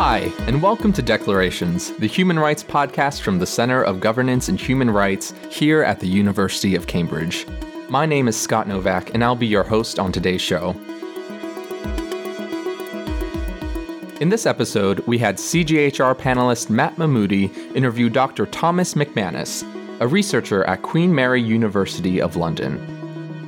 Hi, and welcome to Declarations, the human rights podcast from the Center of Governance and Human Rights here at the University of Cambridge. My name is Scott Novak, and I'll be your host on today's show. In this episode, we had CGHR panelist Matt Mahmoudi interview Dr. Thomas McManus, a researcher at Queen Mary University of London.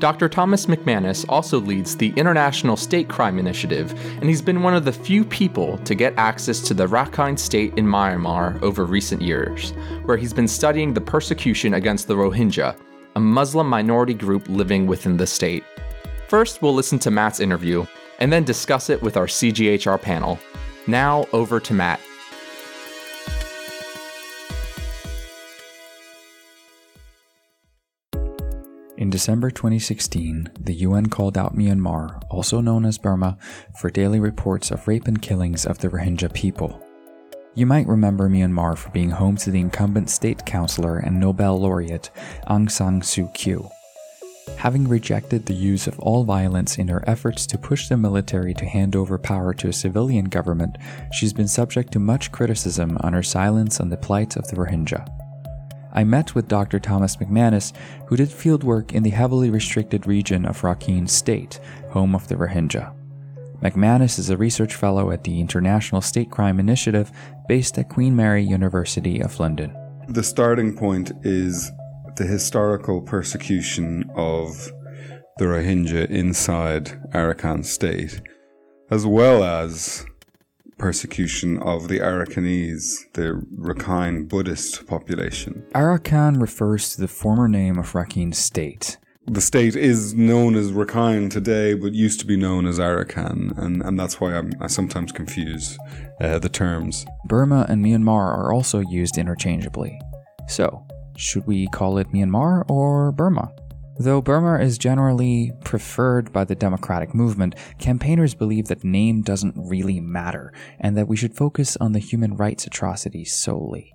Dr. Thomas McManus also leads the International State Crime Initiative, and he's been one of the few people to get access to the Rakhine State in Myanmar over recent years, where he's been studying the persecution against the Rohingya, a Muslim minority group living within the state. First, we'll listen to Matt's interview, and then discuss it with our CGHR panel. Now, over to Matt. In December 2016, the UN called out Myanmar, also known as Burma, for daily reports of rape and killings of the Rohingya people. You might remember Myanmar for being home to the incumbent state councillor and Nobel laureate Aung San Suu Kyi. Having rejected the use of all violence in her efforts to push the military to hand over power to a civilian government, she's been subject to much criticism on her silence on the plight of the Rohingya. I met with Dr. Thomas McManus, who did fieldwork in the heavily restricted region of Rakhine State, home of the Rohingya. McManus is a research fellow at the International State Crime Initiative based at Queen Mary University of London. The starting point is the historical persecution of the Rohingya inside Arakan State, as well as persecution of the Arakanese, the Rakhine Buddhist population. Arakan refers to the former name of Rakhine State. The state is known as Rakhine today, but used to be known as Arakan, and, and that's why I'm, i sometimes confuse uh, the terms. Burma and Myanmar are also used interchangeably. So, should we call it Myanmar or Burma? Though Burma is generally preferred by the democratic movement, campaigners believe that name doesn't really matter and that we should focus on the human rights atrocities solely.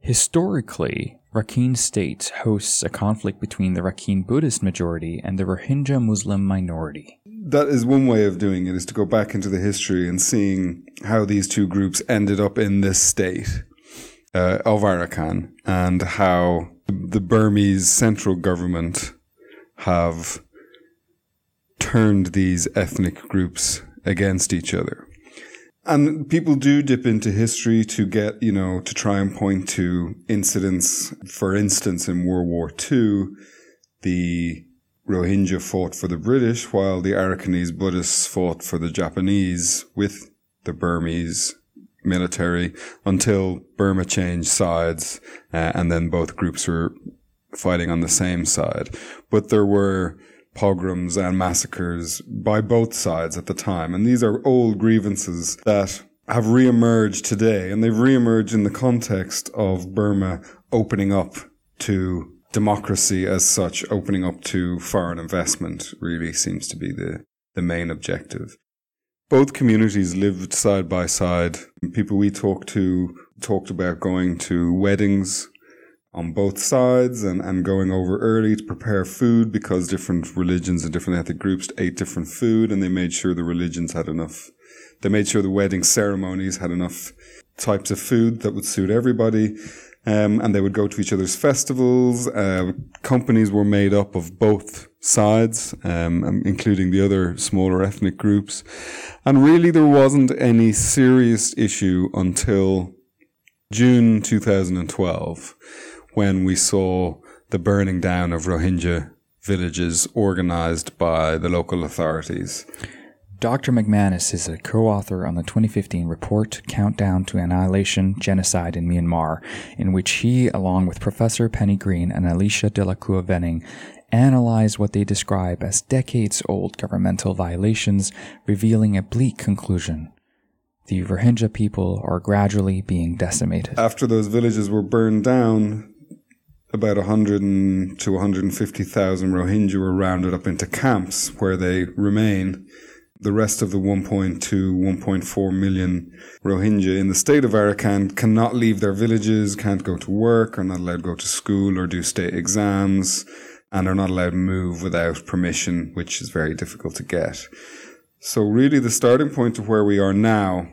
Historically, Rakhine State hosts a conflict between the Rakhine Buddhist majority and the Rohingya Muslim minority. That is one way of doing it, is to go back into the history and seeing how these two groups ended up in this state uh, of Arakan and how the Burmese central government have turned these ethnic groups against each other. And people do dip into history to get, you know, to try and point to incidents. For instance, in World War II, the Rohingya fought for the British while the Arakanese Buddhists fought for the Japanese with the Burmese military until Burma changed sides uh, and then both groups were fighting on the same side. But there were pogroms and massacres by both sides at the time. And these are old grievances that have reemerged today. And they've reemerged in the context of Burma opening up to democracy as such, opening up to foreign investment really seems to be the, the main objective. Both communities lived side by side. People we talked to talked about going to weddings on both sides and, and going over early to prepare food because different religions and different ethnic groups ate different food and they made sure the religions had enough. They made sure the wedding ceremonies had enough types of food that would suit everybody. Um, and they would go to each other's festivals. Uh, companies were made up of both sides, um, including the other smaller ethnic groups. And really, there wasn't any serious issue until June 2012 when we saw the burning down of Rohingya villages organized by the local authorities. Dr. McManus is a co author on the 2015 report Countdown to Annihilation Genocide in Myanmar, in which he, along with Professor Penny Green and Alicia de la Cour Venning, analyze what they describe as decades old governmental violations, revealing a bleak conclusion. The Rohingya people are gradually being decimated. After those villages were burned down, about 100 to 150,000 Rohingya were rounded up into camps where they remain. The rest of the 1.2, 1.4 million Rohingya in the state of Arakan cannot leave their villages, can't go to work, are not allowed to go to school or do state exams, and are not allowed to move without permission, which is very difficult to get. So really the starting point of where we are now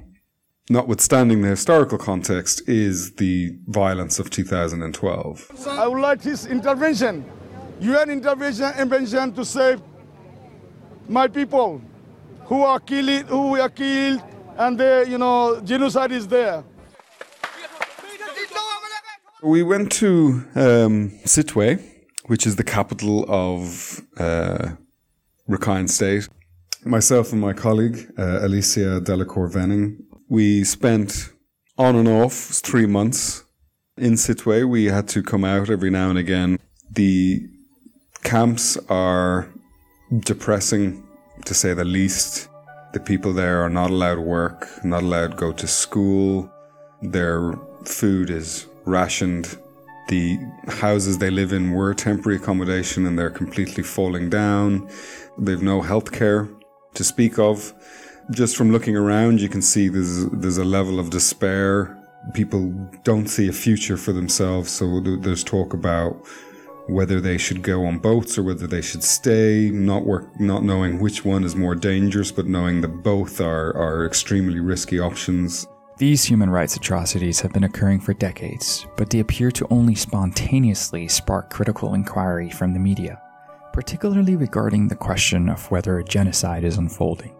notwithstanding the historical context, is the violence of 2012. I would like this intervention, UN intervention, intervention to save my people who are killed, who were killed, and the you know genocide is there. We went to um, Sittwe, which is the capital of uh, Rakhine State. Myself and my colleague, uh, Alicia de la Cour Venning, we spent on and off three months in Sittwe. We had to come out every now and again. The camps are depressing, to say the least. The people there are not allowed to work, not allowed to go to school. Their food is rationed. The houses they live in were temporary accommodation and they're completely falling down. They've no health care to speak of. Just from looking around, you can see there's, there's a level of despair. People don't see a future for themselves, so there's talk about whether they should go on boats or whether they should stay, not work, not knowing which one is more dangerous, but knowing that both are, are extremely risky options. These human rights atrocities have been occurring for decades, but they appear to only spontaneously spark critical inquiry from the media, particularly regarding the question of whether a genocide is unfolding.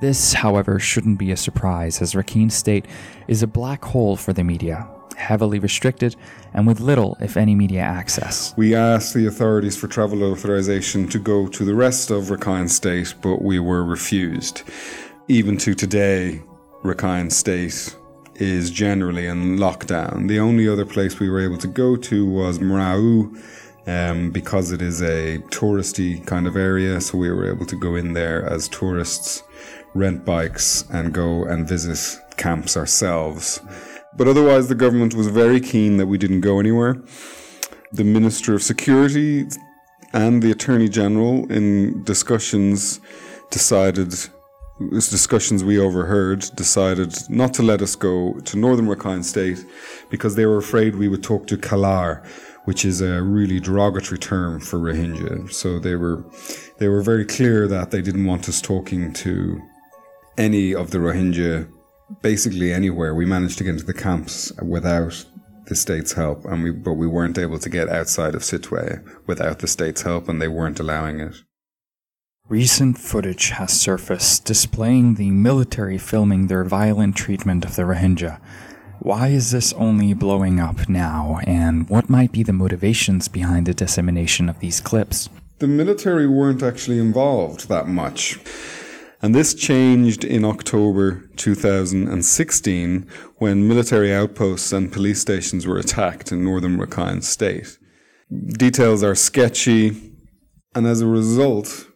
This, however, shouldn't be a surprise as Rakhine State is a black hole for the media, heavily restricted and with little, if any, media access. We asked the authorities for travel authorization to go to the rest of Rakhine State, but we were refused. Even to today, Rakhine State is generally in lockdown. The only other place we were able to go to was Mrauk U. Um, because it is a touristy kind of area, so we were able to go in there as tourists, rent bikes, and go and visit camps ourselves. But otherwise, the government was very keen that we didn't go anywhere. The Minister of Security and the Attorney General, in discussions, decided discussions we overheard decided not to let us go to northern Rakhine State because they were afraid we would talk to Kalar, which is a really derogatory term for Rohingya. So they were they were very clear that they didn't want us talking to any of the Rohingya basically anywhere. We managed to get into the camps without the state's help, and we but we weren't able to get outside of Sittwe without the state's help, and they weren't allowing it. Recent footage has surfaced displaying the military filming their violent treatment of the Rohingya. Why is this only blowing up now, and what might be the motivations behind the dissemination of these clips? The military weren't actually involved that much. And this changed in October 2016 when military outposts and police stations were attacked in northern Rakhine State. Details are sketchy, and as a result,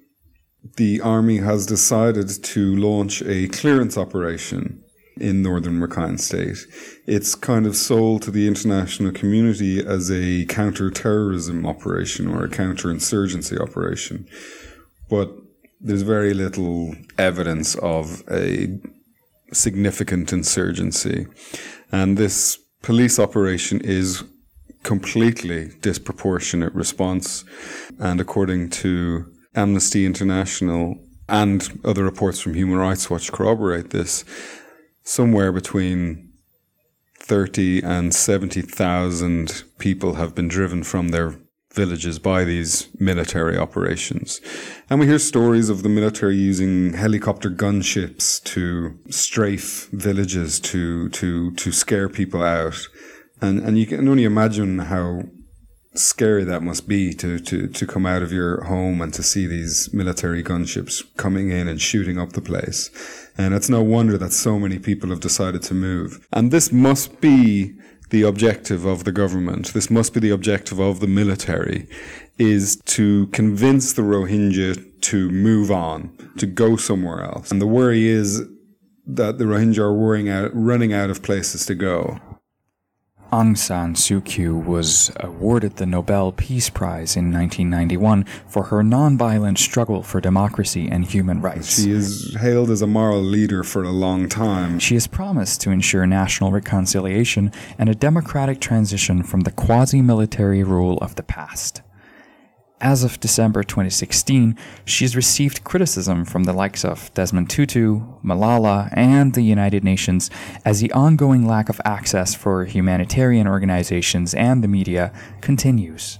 the army has decided to launch a clearance operation in northern Rakhine State. It's kind of sold to the international community as a counter-terrorism operation or a counter-insurgency operation. But there's very little evidence of a significant insurgency. And this police operation is completely disproportionate response. And according to Amnesty International and other reports from Human Rights Watch corroborate this, somewhere between 30 and 70,000 people have been driven from their villages by these military operations. And we hear stories of the military using helicopter gunships to strafe villages to, to, to scare people out. And, and you can only imagine how scary that must be to, to, to come out of your home and to see these military gunships coming in and shooting up the place. And it's no wonder that so many people have decided to move. And this must be the objective of the government, this must be the objective of the military, is to convince the Rohingya to move on, to go somewhere else. And the worry is that the Rohingya are out, running out of places to go. Aung San Suu Kyi was awarded the Nobel Peace Prize in 1991 for her nonviolent struggle for democracy and human rights. She is hailed as a moral leader for a long time. She has promised to ensure national reconciliation and a democratic transition from the quasi military rule of the past. As of December 2016, she's received criticism from the likes of Desmond Tutu, Malala, and the United Nations as the ongoing lack of access for humanitarian organizations and the media continues.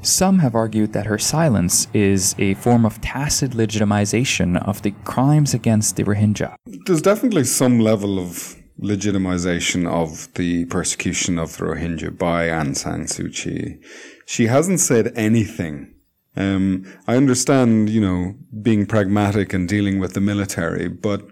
Some have argued that her silence is a form of tacit legitimization of the crimes against the Rohingya. There's definitely some level of legitimization of the persecution of the Rohingya by Aung San Suu Kyi she hasn't said anything. Um, I understand, you know, being pragmatic and dealing with the military, but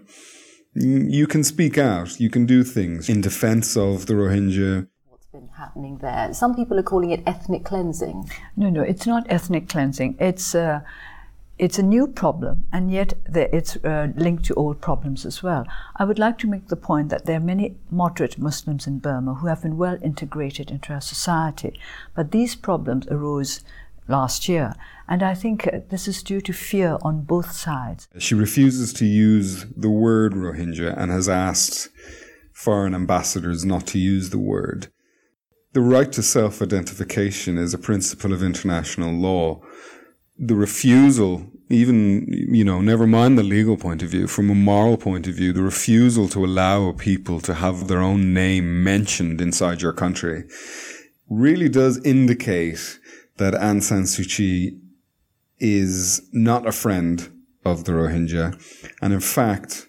you can speak out. You can do things in defense of the Rohingya. What's been happening there? Some people are calling it ethnic cleansing. No, no, it's not ethnic cleansing. It's uh, it's a new problem, and yet it's uh, linked to old problems as well. I would like to make the point that there are many moderate Muslims in Burma who have been well integrated into our society, but these problems arose last year, and I think uh, this is due to fear on both sides. She refuses to use the word Rohingya and has asked foreign ambassadors not to use the word. The right to self identification is a principle of international law the refusal, even, you know, never mind the legal point of view, from a moral point of view, the refusal to allow people to have their own name mentioned inside your country really does indicate that Aung San Suu Kyi is not a friend of the Rohingya. And in fact,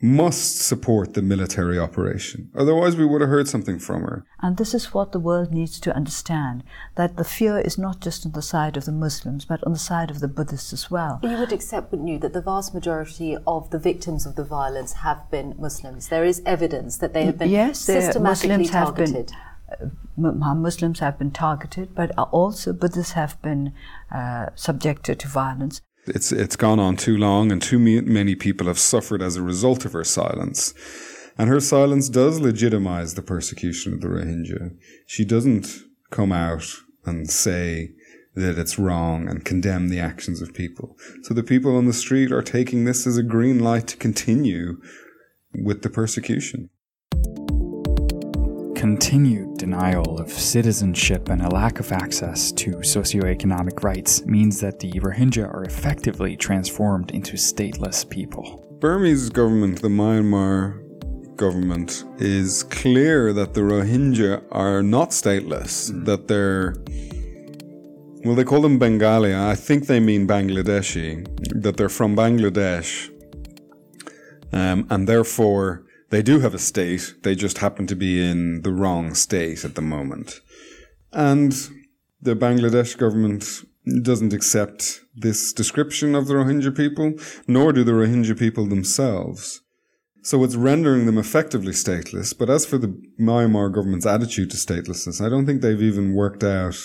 must support the military operation. Otherwise, we would have heard something from her. And this is what the world needs to understand that the fear is not just on the side of the Muslims, but on the side of the Buddhists as well. You would accept, wouldn't you, that the vast majority of the victims of the violence have been Muslims? There is evidence that they have been yes, systematically Muslims targeted. Have been, uh, Muslims have been targeted, but also Buddhists have been uh, subjected to violence. It's it's gone on too long, and too many people have suffered as a result of her silence. And her silence does legitimize the persecution of the Rohingya. She doesn't come out and say that it's wrong and condemn the actions of people. So the people on the street are taking this as a green light to continue with the persecution continued denial of citizenship and a lack of access to socioeconomic rights means that the Rohingya are effectively transformed into stateless people. Burmese government, the Myanmar government, is clear that the Rohingya are not stateless, mm. that they're well, they call them Bengali. I think they mean Bangladeshi, that they're from Bangladesh, um, and therefore they do have a state, they just happen to be in the wrong state at the moment. And the Bangladesh government doesn't accept this description of the Rohingya people, nor do the Rohingya people themselves. So it's rendering them effectively stateless. But as for the Myanmar government's attitude to statelessness, I don't think they've even worked out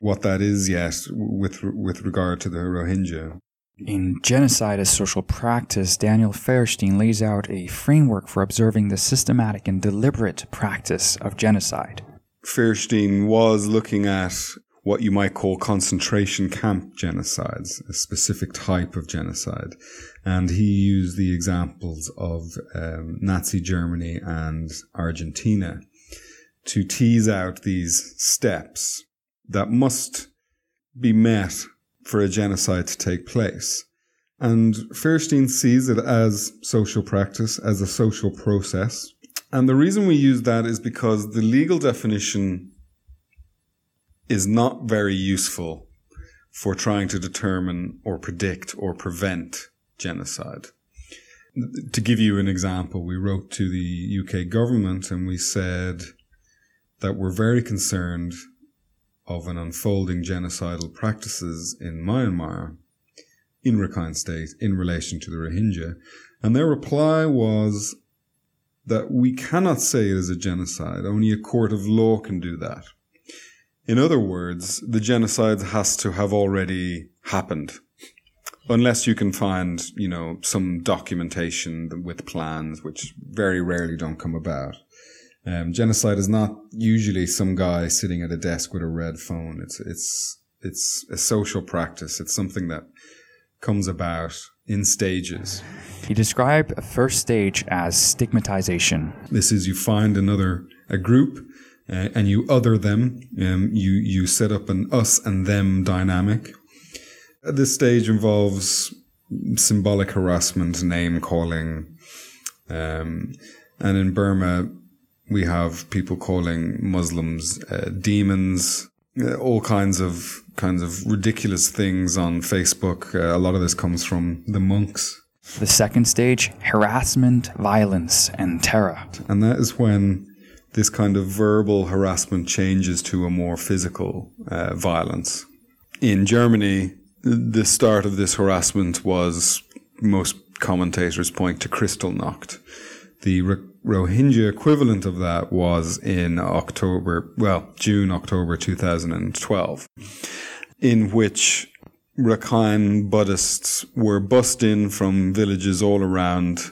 what that is yet with with regard to the Rohingya. In Genocide as Social Practice, Daniel Feierstein lays out a framework for observing the systematic and deliberate practice of genocide. Feierstein was looking at what you might call concentration camp genocides, a specific type of genocide. And he used the examples of um, Nazi Germany and Argentina to tease out these steps that must be met for a genocide to take place. And Feierstein sees it as social practice, as a social process. And the reason we use that is because the legal definition is not very useful for trying to determine or predict or prevent genocide. To give you an example, we wrote to the UK government and we said that we're very concerned of an unfolding genocidal practices in Myanmar, in Rakhine State, in relation to the Rohingya. And their reply was that we cannot say it is a genocide. Only a court of law can do that. In other words, the genocide has to have already happened. Unless you can find, you know, some documentation with plans, which very rarely don't come about. Um, genocide is not usually some guy sitting at a desk with a red phone. It's it's it's a social practice. It's something that comes about in stages. He described a first stage as stigmatization. This is you find another a group uh, and you other them. Um, you you set up an us and them dynamic. This stage involves symbolic harassment, name calling, um, and in Burma we have people calling Muslims uh, demons, uh, all kinds of kinds of ridiculous things on Facebook. Uh, a lot of this comes from the monks. The second stage harassment, violence, and terror. And that is when this kind of verbal harassment changes to a more physical uh, violence. In Germany, the start of this harassment was, most commentators point to Kristallnacht. The Rohingya equivalent of that was in October, well, June, October 2012, in which Rakhine Buddhists were bussed in from villages all around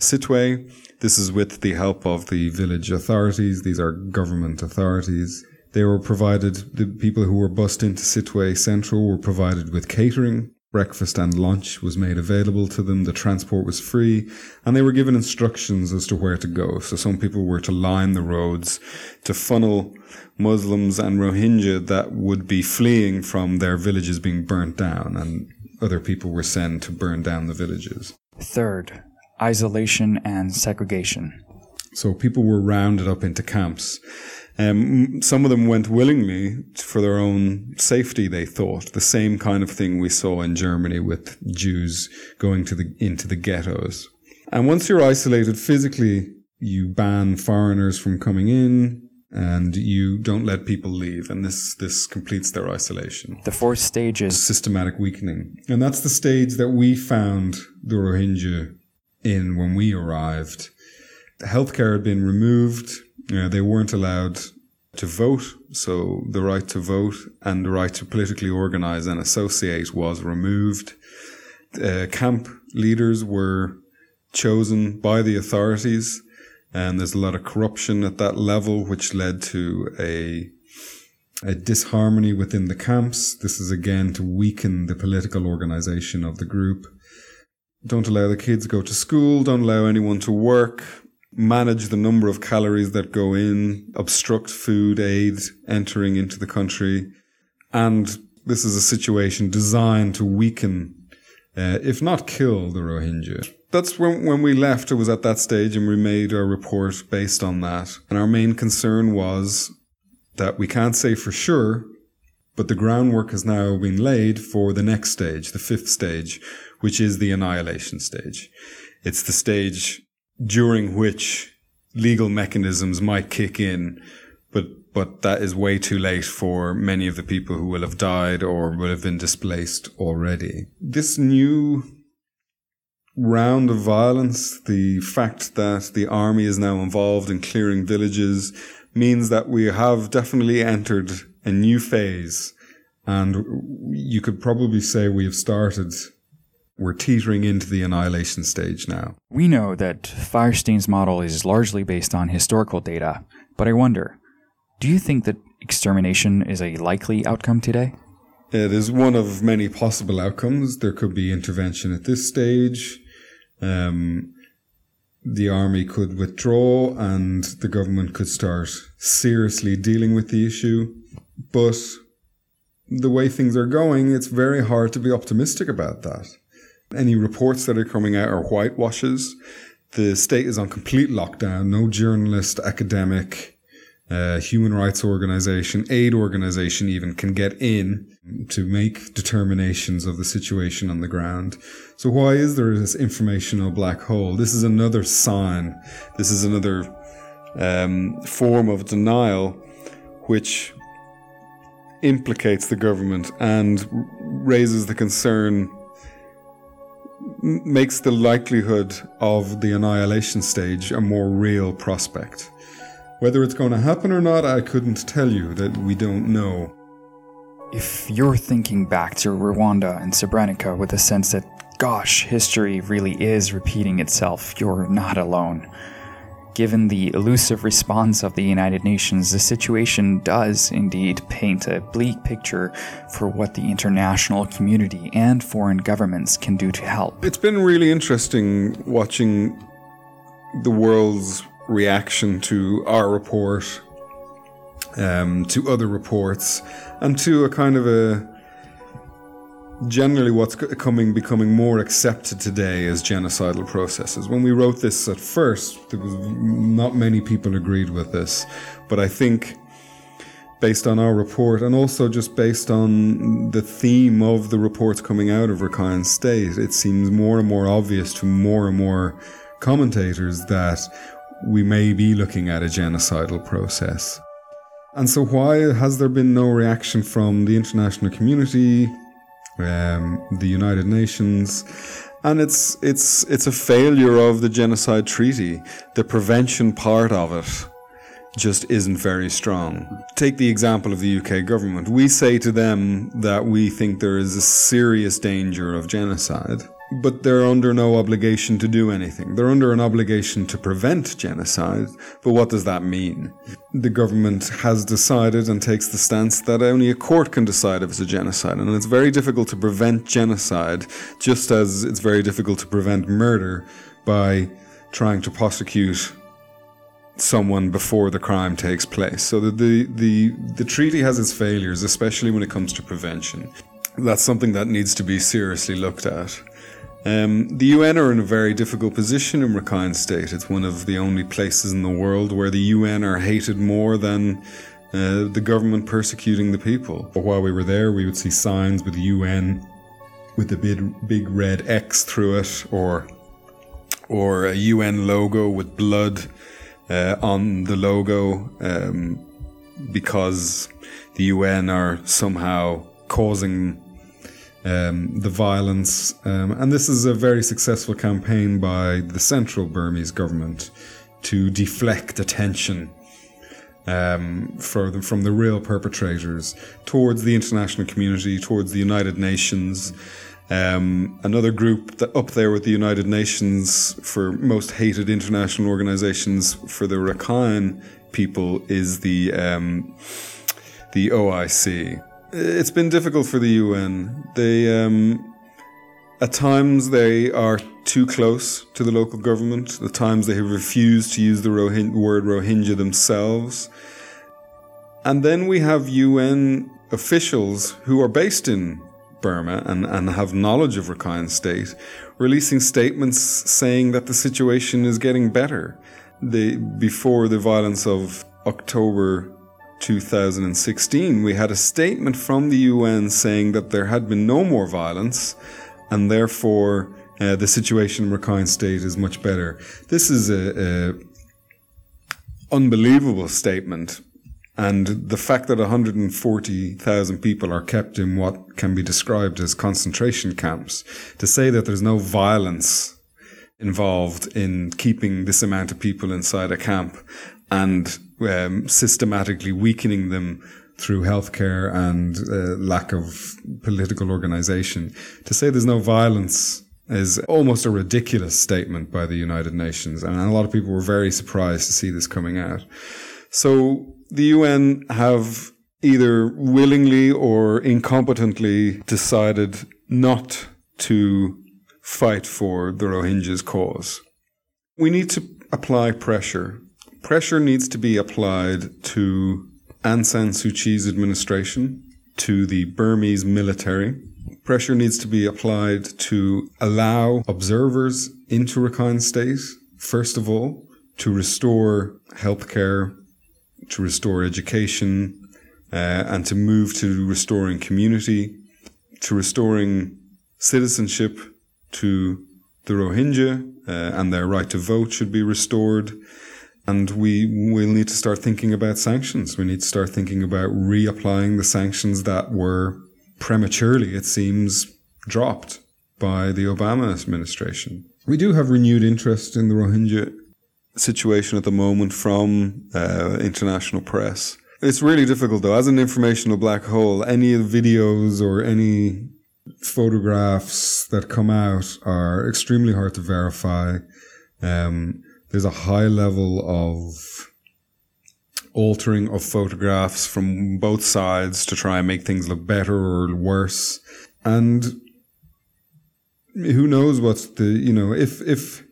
Sittwe. This is with the help of the village authorities. These are government authorities. They were provided, the people who were bussed into Sittwe Central were provided with catering breakfast and lunch was made available to them. The transport was free and they were given instructions as to where to go. So some people were to line the roads to funnel Muslims and Rohingya that would be fleeing from their villages being burnt down and other people were sent to burn down the villages. Third, isolation and segregation. So people were rounded up into camps um, some of them went willingly for their own safety, they thought. The same kind of thing we saw in Germany with Jews going to the, into the ghettos. And once you're isolated physically, you ban foreigners from coming in and you don't let people leave. And this, this completes their isolation. The fourth stage is systematic weakening. And that's the stage that we found the Rohingya in when we arrived. The healthcare had been removed uh, they weren't allowed to vote, so the right to vote and the right to politically organize and associate was removed. Uh, camp leaders were chosen by the authorities, and there's a lot of corruption at that level, which led to a a disharmony within the camps. This is again to weaken the political organization of the group. Don't allow the kids to go to school. Don't allow anyone to work manage the number of calories that go in, obstruct food aid entering into the country. And this is a situation designed to weaken, uh, if not kill the Rohingya. That's when, when we left, it was at that stage and we made our report based on that. And our main concern was that we can't say for sure, but the groundwork has now been laid for the next stage, the fifth stage, which is the annihilation stage. It's the stage during which legal mechanisms might kick in, but but that is way too late for many of the people who will have died or will have been displaced already. This new round of violence, the fact that the army is now involved in clearing villages, means that we have definitely entered a new phase. And you could probably say we have started we're teetering into the annihilation stage now. We know that Feierstein's model is largely based on historical data, but I wonder do you think that extermination is a likely outcome today? It is one of many possible outcomes. There could be intervention at this stage. Um, the army could withdraw and the government could start seriously dealing with the issue. But the way things are going, it's very hard to be optimistic about that. Any reports that are coming out are whitewashes. The state is on complete lockdown. No journalist, academic, uh, human rights organization, aid organization even can get in to make determinations of the situation on the ground. So why is there this informational black hole? This is another sign. This is another um, form of denial which implicates the government and raises the concern makes the likelihood of the annihilation stage a more real prospect. Whether it's going to happen or not, I couldn't tell you that we don't know. If you're thinking back to Rwanda and Srebrenica with a sense that, gosh, history really is repeating itself, you're not alone. Given the elusive response of the United Nations, the situation does indeed paint a bleak picture for what the international community and foreign governments can do to help. It's been really interesting watching the world's reaction to our report um, to other reports, and to a kind of a generally what's coming becoming more accepted today is genocidal processes. When we wrote this at first, there was not many people agreed with this, but I think based on our report and also just based on the theme of the reports coming out of Rakhine State, it seems more and more obvious to more and more commentators that we may be looking at a genocidal process. And so, why has there been no reaction from the international community, um, the United Nations? And it's it's it's a failure of the genocide treaty. The prevention part of it just isn't very strong. Take the example of the UK government. We say to them that we think there is a serious danger of genocide but they're under no obligation to do anything. They're under an obligation to prevent genocide. But what does that mean? The government has decided and takes the stance that only a court can decide if it's a genocide. And it's very difficult to prevent genocide, just as it's very difficult to prevent murder by trying to prosecute someone before the crime takes place. So the, the, the, the treaty has its failures, especially when it comes to prevention. That's something that needs to be seriously looked at. Um, the UN are in a very difficult position in Rakhine State. It's one of the only places in the world where the UN are hated more than uh, the government persecuting the people. But while we were there, we would see signs with UN with a big, big red X through it, or or a UN logo with blood uh, on the logo, um, because the UN are somehow causing um, the violence. Um, and this is a very successful campaign by the central Burmese government to deflect attention um, the, from the real perpetrators towards the international community, towards the United Nations. Um, another group that up there with the United Nations for most hated international organizations for the Rakhine people is the um, the OIC, it's been difficult for the UN. They, um, at times, they are too close to the local government. At times, they have refused to use the word Rohingya themselves. And then we have UN officials who are based in Burma and, and have knowledge of Rakhine State releasing statements saying that the situation is getting better. They, before the violence of October 2016, we had a statement from the UN saying that there had been no more violence and therefore uh, the situation in Rakhine State is much better. This is a, a unbelievable statement. And the fact that 140,000 people are kept in what can be described as concentration camps, to say that there's no violence involved in keeping this amount of people inside a camp and um, systematically weakening them through healthcare and uh, lack of political organization. To say there's no violence is almost a ridiculous statement by the United Nations. And a lot of people were very surprised to see this coming out. So the UN have either willingly or incompetently decided not to fight for the Rohingyas cause. We need to apply pressure pressure needs to be applied to Aung San Suu Kyi's administration, to the Burmese military. Pressure needs to be applied to allow observers into Rakhine State, first of all, to restore healthcare, to restore education, uh, and to move to restoring community, to restoring citizenship to the Rohingya, uh, and their right to vote should be restored. And we will need to start thinking about sanctions. We need to start thinking about reapplying the sanctions that were prematurely, it seems, dropped by the Obama administration. We do have renewed interest in the Rohingya situation at the moment from uh, international press. It's really difficult though. As an informational black hole, any videos or any photographs that come out are extremely hard to verify. Um, there's a high level of altering of photographs from both sides to try and make things look better or worse. And who knows what's the, you know, if, if,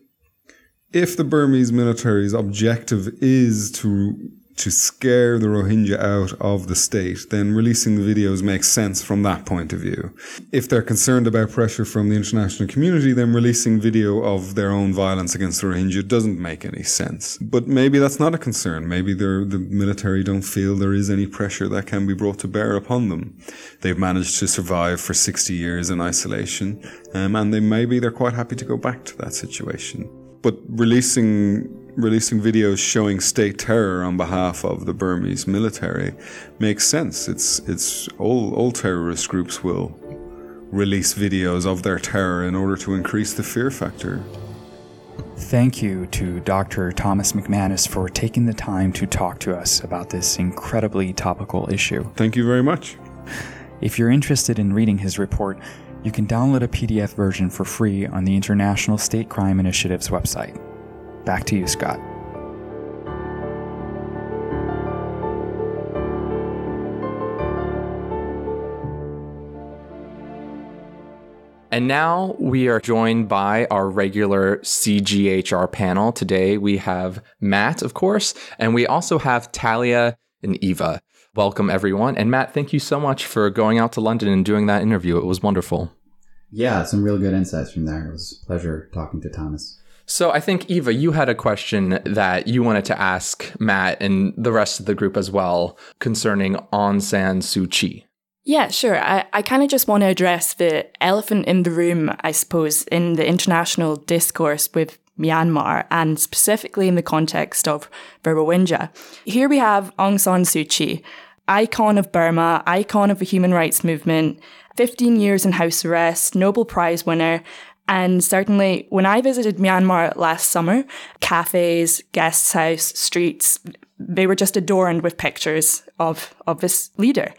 if the Burmese military's objective is to, to scare the Rohingya out of the state, then releasing the videos makes sense from that point of view. If they're concerned about pressure from the international community, then releasing video of their own violence against the Rohingya doesn't make any sense. But maybe that's not a concern. Maybe the military don't feel there is any pressure that can be brought to bear upon them. They've managed to survive for 60 years in isolation, um, and they maybe they're quite happy to go back to that situation. But releasing releasing videos showing state terror on behalf of the Burmese military makes sense. It's it's all all terrorist groups will release videos of their terror in order to increase the fear factor. Thank you to Dr. Thomas McManus for taking the time to talk to us about this incredibly topical issue. Thank you very much. If you're interested in reading his report, you can download a PDF version for free on the International State Crime Initiative's website. Back to you, Scott. And now we are joined by our regular CGHR panel. Today we have Matt, of course, and we also have Talia and Eva. Welcome, everyone. And Matt, thank you so much for going out to London and doing that interview. It was wonderful. Yeah, some real good insights from there. It was a pleasure talking to Thomas. So I think Eva, you had a question that you wanted to ask Matt and the rest of the group as well concerning Aung San Suu Kyi. Yeah, sure. I, I kind of just want to address the elephant in the room, I suppose, in the international discourse with Myanmar and specifically in the context of Rohingya. Here we have Aung San Suu Kyi, icon of Burma, icon of the human rights movement, 15 years in house arrest, Nobel Prize winner, and certainly when I visited Myanmar last summer, cafes, guest house, streets, they were just adorned with pictures of, of this leader.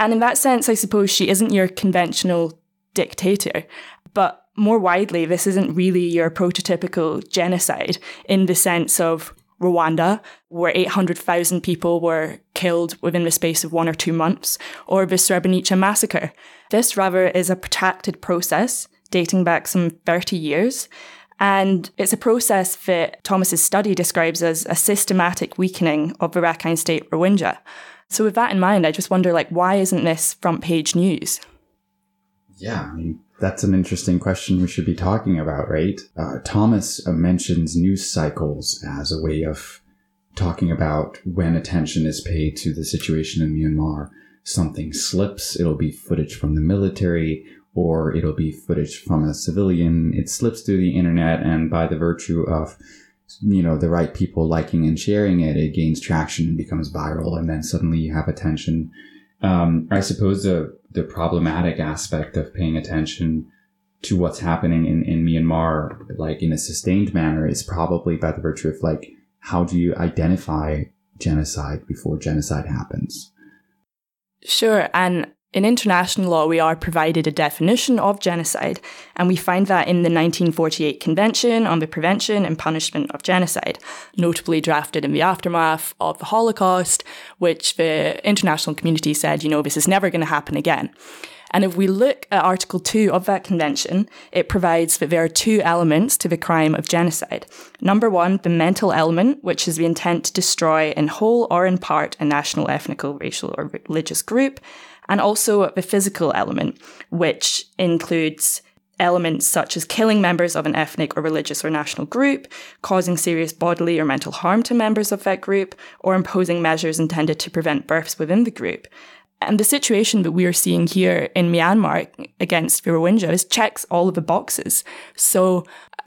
And in that sense, I suppose she isn't your conventional dictator. But more widely, this isn't really your prototypical genocide in the sense of Rwanda, where 800,000 people were killed within the space of one or two months, or the Srebrenica massacre. This, rather, is a protracted process dating back some 30 years. And it's a process that Thomas's study describes as a systematic weakening of the Rakhine State Rohingya. So with that in mind, I just wonder, like, why isn't this front page news? Yeah, I mean, that's an interesting question we should be talking about, right? Uh, Thomas uh, mentions news cycles as a way of talking about when attention is paid to the situation in Myanmar. Something slips, it'll be footage from the military, or it'll be footage from a civilian. It slips through the internet, and by the virtue of you know the right people liking and sharing it, it gains traction and becomes viral, and then suddenly you have attention. Um, I suppose the the problematic aspect of paying attention to what's happening in, in Myanmar, like in a sustained manner, is probably by the virtue of like how do you identify genocide before genocide happens? Sure, and in international law, we are provided a definition of genocide, and we find that in the 1948 Convention on the Prevention and Punishment of Genocide, notably drafted in the aftermath of the Holocaust, which the international community said, you know, this is never going to happen again. And if we look at Article 2 of that convention, it provides that there are two elements to the crime of genocide. Number one, the mental element, which is the intent to destroy in whole or in part a national, ethnic, racial, or religious group and also the physical element, which includes elements such as killing members of an ethnic or religious or national group, causing serious bodily or mental harm to members of that group, or imposing measures intended to prevent births within the group. And the situation that we are seeing here in Myanmar against the Rohingyas checks all of the boxes. So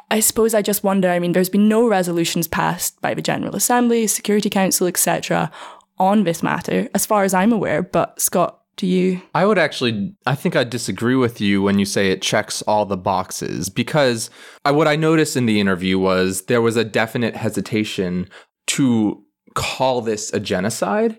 I suppose I just wonder, I mean, there's been no resolutions passed by the General Assembly, Security Council, etc. on this matter, as far as I'm aware, but Scott, do you? I would actually, I think I disagree with you when you say it checks all the boxes because I, what I noticed in the interview was there was a definite hesitation to call this a genocide.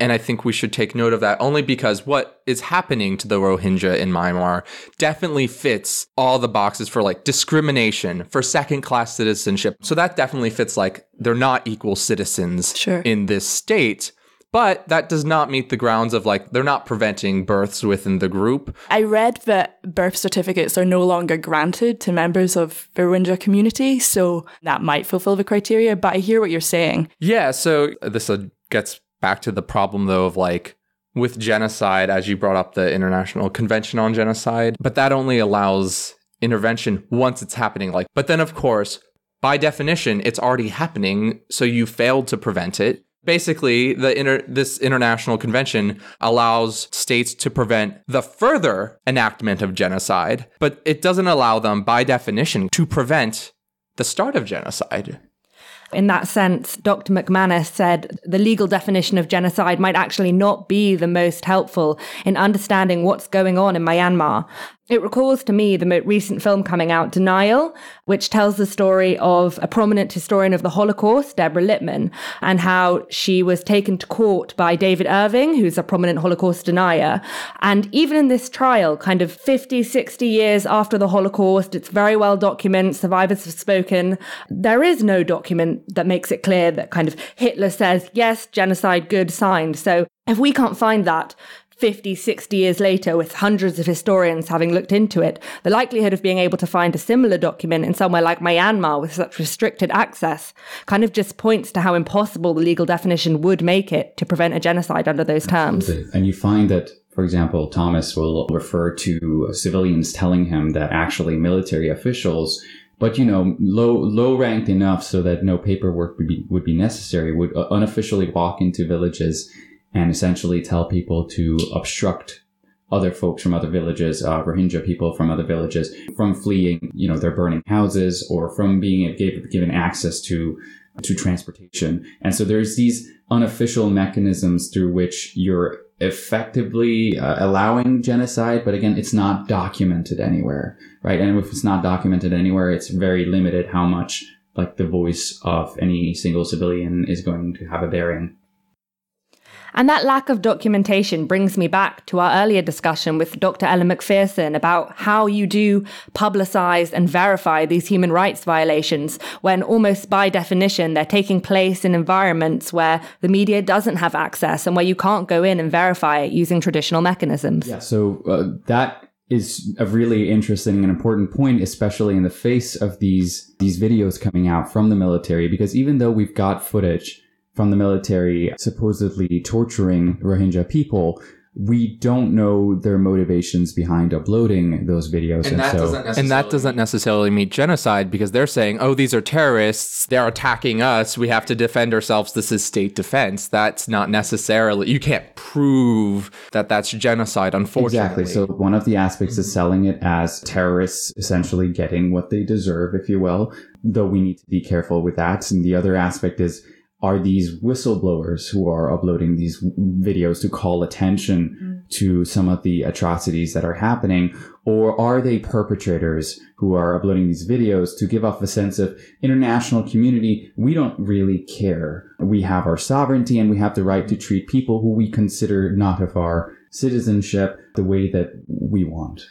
And I think we should take note of that only because what is happening to the Rohingya in Myanmar definitely fits all the boxes for like discrimination, for second class citizenship. So that definitely fits like they're not equal citizens sure. in this state. But that does not meet the grounds of like they're not preventing births within the group. I read that birth certificates are no longer granted to members of the Rohingya community, so that might fulfill the criteria. But I hear what you're saying. Yeah, so this uh, gets back to the problem though of like with genocide, as you brought up the International Convention on Genocide, but that only allows intervention once it's happening. Like, but then of course, by definition, it's already happening, so you failed to prevent it. Basically, the inter- this international convention allows states to prevent the further enactment of genocide, but it doesn't allow them, by definition, to prevent the start of genocide. In that sense, Dr. McManus said the legal definition of genocide might actually not be the most helpful in understanding what's going on in Myanmar. It recalls to me the most recent film coming out, Denial, which tells the story of a prominent historian of the Holocaust, Deborah Lipstadt, and how she was taken to court by David Irving, who's a prominent Holocaust denier. And even in this trial, kind of 50, 60 years after the Holocaust, it's very well documented, survivors have spoken. There is no document that makes it clear that kind of Hitler says, yes, genocide, good, signed. So if we can't find that, 50, 60 years later, with hundreds of historians having looked into it, the likelihood of being able to find a similar document in somewhere like Myanmar with such restricted access kind of just points to how impossible the legal definition would make it to prevent a genocide under those terms. And you find that, for example, Thomas will refer to civilians telling him that actually military officials but you know, low low ranked enough so that no paperwork would be would be necessary. Would uh, unofficially walk into villages and essentially tell people to obstruct other folks from other villages, uh, Rohingya people from other villages, from fleeing, you know, their burning houses or from being given access to to transportation. And so there's these unofficial mechanisms through which you're effectively uh, allowing genocide, but again, it's not documented anywhere, right? And if it's not documented anywhere, it's very limited how much like the voice of any single civilian is going to have a bearing. And that lack of documentation brings me back to our earlier discussion with Dr. Ella McPherson about how you do publicize and verify these human rights violations when almost by definition they're taking place in environments where the media doesn't have access and where you can't go in and verify it using traditional mechanisms. Yeah, so uh, that is a really interesting and important point, especially in the face of these these videos coming out from the military, because even though we've got footage from the military supposedly torturing Rohingya people, we don't know their motivations behind uploading those videos. And, and that, so, doesn't and that doesn't necessarily mean genocide because they're saying, oh, these are terrorists. They're attacking us. We have to defend ourselves. This is state defense. That's not necessarily, you can't prove that that's genocide, unfortunately. Exactly. So one of the aspects mm-hmm. is selling it as terrorists essentially getting what they deserve, if you will, though we need to be careful with that. And the other aspect is, are these whistleblowers who are uploading these videos to call attention mm. to some of the atrocities that are happening? Or are they perpetrators who are uploading these videos to give off a sense of international community? We don't really care. We have our sovereignty and we have the right to treat people who we consider not of our citizenship the way that we want.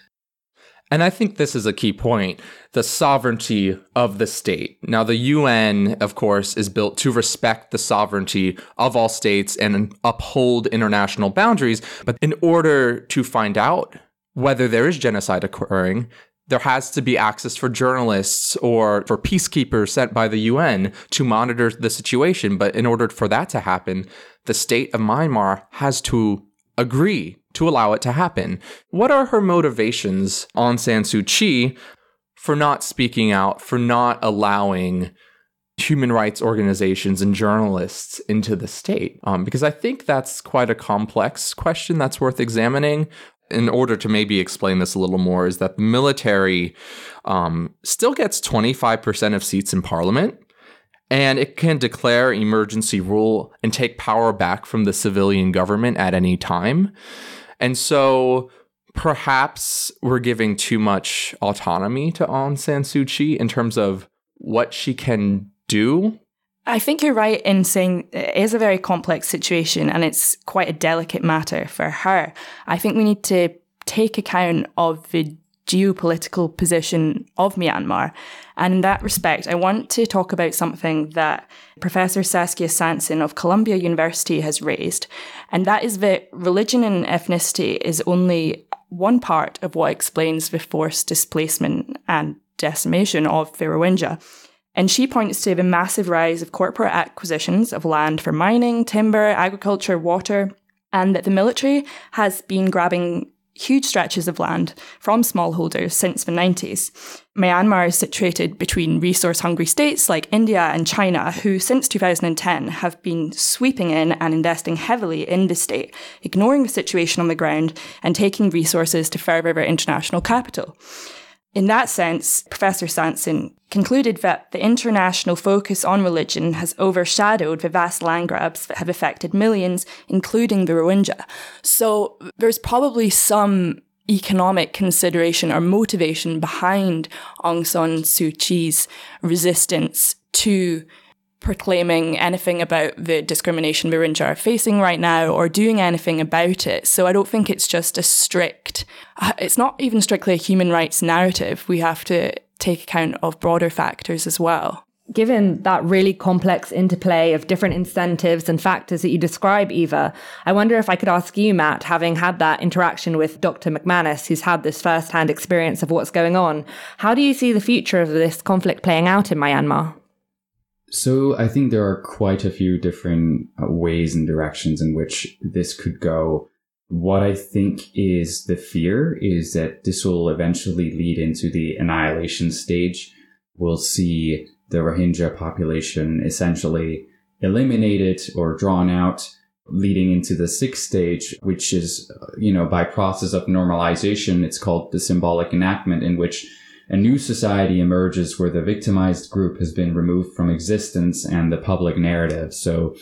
And I think this is a key point the sovereignty of the state. Now, the UN, of course, is built to respect the sovereignty of all states and uphold international boundaries. But in order to find out whether there is genocide occurring, there has to be access for journalists or for peacekeepers sent by the UN to monitor the situation. But in order for that to happen, the state of Myanmar has to agree to allow it to happen. What are her motivations, Aung San Suu Kyi, for not speaking out, for not allowing human rights organizations and journalists into the state? Um, because I think that's quite a complex question that's worth examining. In order to maybe explain this a little more, is that the military um, still gets 25% of seats in parliament and it can declare emergency rule and take power back from the civilian government at any time. And so perhaps we're giving too much autonomy to Aung San Suu Kyi in terms of what she can do. I think you're right in saying it is a very complex situation and it's quite a delicate matter for her. I think we need to take account of the geopolitical position of Myanmar. And in that respect, I want to talk about something that Professor Saskia Sassen of Columbia University has raised, and that is that religion and ethnicity is only one part of what explains the forced displacement and decimation of the Rohingya. And she points to the massive rise of corporate acquisitions of land for mining, timber, agriculture, water, and that the military has been grabbing huge stretches of land from smallholders since the 90s. Myanmar is situated between resource hungry states like India and China, who since 2010 have been sweeping in and investing heavily in the state, ignoring the situation on the ground and taking resources to further their international capital. In that sense, Professor Sassen concluded that the international focus on religion has overshadowed the vast land grabs that have affected millions, including the Rohingya. So there's probably some economic consideration or motivation behind Aung San Suu Kyi's resistance to proclaiming anything about the discrimination Rohingya are facing right now or doing anything about it. So I don't think it's just a strict, uh, it's not even strictly a human rights narrative. We have to take account of broader factors as well. Given that really complex interplay of different incentives and factors that you describe, Eva, I wonder if I could ask you, Matt, having had that interaction with Dr. McManus, who's had this first hand experience of what's going on, how do you see the future of this conflict playing out in Myanmar? So I think there are quite a few different uh, ways and directions in which this could go. What I think is the fear is that this will eventually lead into the annihilation stage. We'll see the Rohingya population essentially eliminated or drawn out, leading into the sixth stage, which is, uh, you know, by process of normalization, it's called the symbolic enactment in which a new society emerges where the victimized group has been removed from existence and the public narrative. So,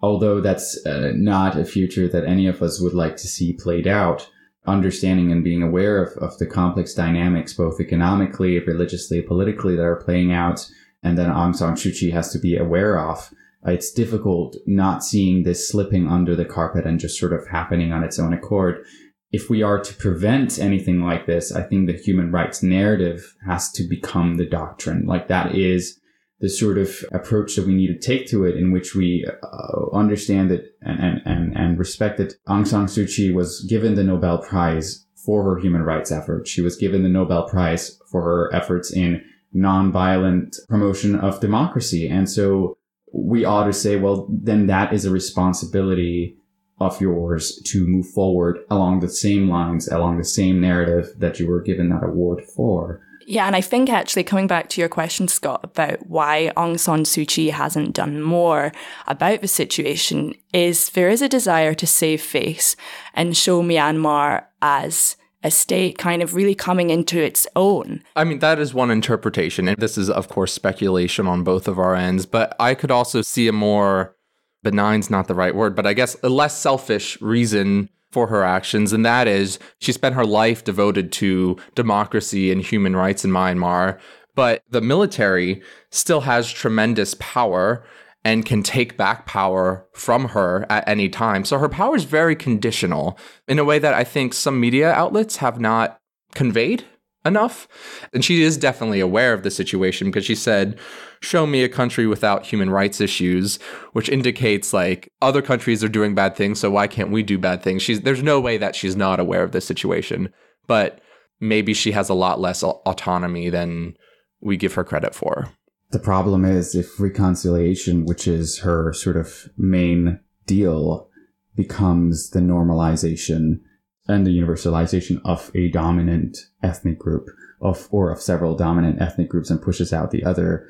although that's uh, not a future that any of us would like to see played out, understanding and being aware of, of the complex dynamics, both economically, religiously, politically, that are playing out, and then Aung San Suu Kyi has to be aware of. It's difficult not seeing this slipping under the carpet and just sort of happening on its own accord if we are to prevent anything like this, I think the human rights narrative has to become the doctrine. Like that is the sort of approach that we need to take to it in which we uh, understand that and, and, and respect that Aung San Suu Kyi was given the Nobel Prize for her human rights efforts. She was given the Nobel Prize for her efforts in nonviolent promotion of democracy. And so we ought to say, well, then that is a responsibility of yours to move forward along the same lines, along the same narrative that you were given that award for. Yeah, and I think actually coming back to your question, Scott, about why Aung San Suu Kyi hasn't done more about the situation is there is a desire to save face and show Myanmar as a state kind of really coming into its own. I mean, that is one interpretation. And this is, of course, speculation on both of our ends. But I could also see a more benign's not the right word, but I guess a less selfish reason for her actions, and that is she spent her life devoted to democracy and human rights in Myanmar. But the military still has tremendous power and can take back power from her at any time. So her power is very conditional in a way that I think some media outlets have not conveyed enough. And she is definitely aware of the situation because she said, Show me a country without human rights issues, which indicates like other countries are doing bad things, so why can't we do bad things? She's there's no way that she's not aware of this situation, but maybe she has a lot less autonomy than we give her credit for. The problem is if reconciliation, which is her sort of main deal, becomes the normalization and the universalization of a dominant ethnic group of or of several dominant ethnic groups and pushes out the other.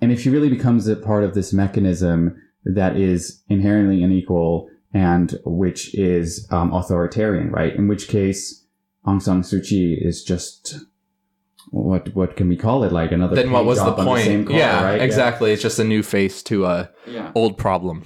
And if she really becomes a part of this mechanism that is inherently unequal and which is um, authoritarian, right? In which case, Aung San Suu Kyi is just what what can we call it? Like another. Then what was the point? The yeah, right? exactly. Yeah. It's just a new face to a yeah. old problem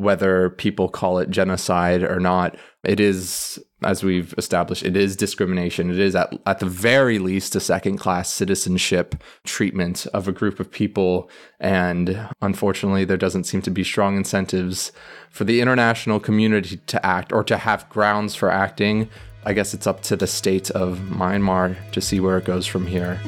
whether people call it genocide or not. It is, as we've established, it is discrimination. It is, at, at the very least, a second class citizenship treatment of a group of people. And unfortunately, there doesn't seem to be strong incentives for the international community to act or to have grounds for acting. I guess it's up to the state of Myanmar to see where it goes from here.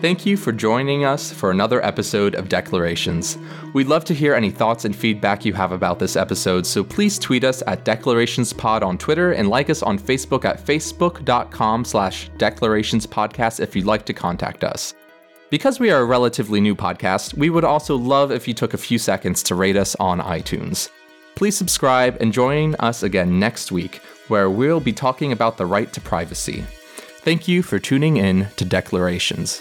Thank you for joining us for another episode of Declarations. We'd love to hear any thoughts and feedback you have about this episode, so please tweet us at DeclarationsPod on Twitter and like us on Facebook at facebook.com slash declarationspodcast if you'd like to contact us. Because we are a relatively new podcast, we would also love if you took a few seconds to rate us on iTunes. Please subscribe and join us again next week, where we'll be talking about the right to privacy. Thank you for tuning in to Declarations.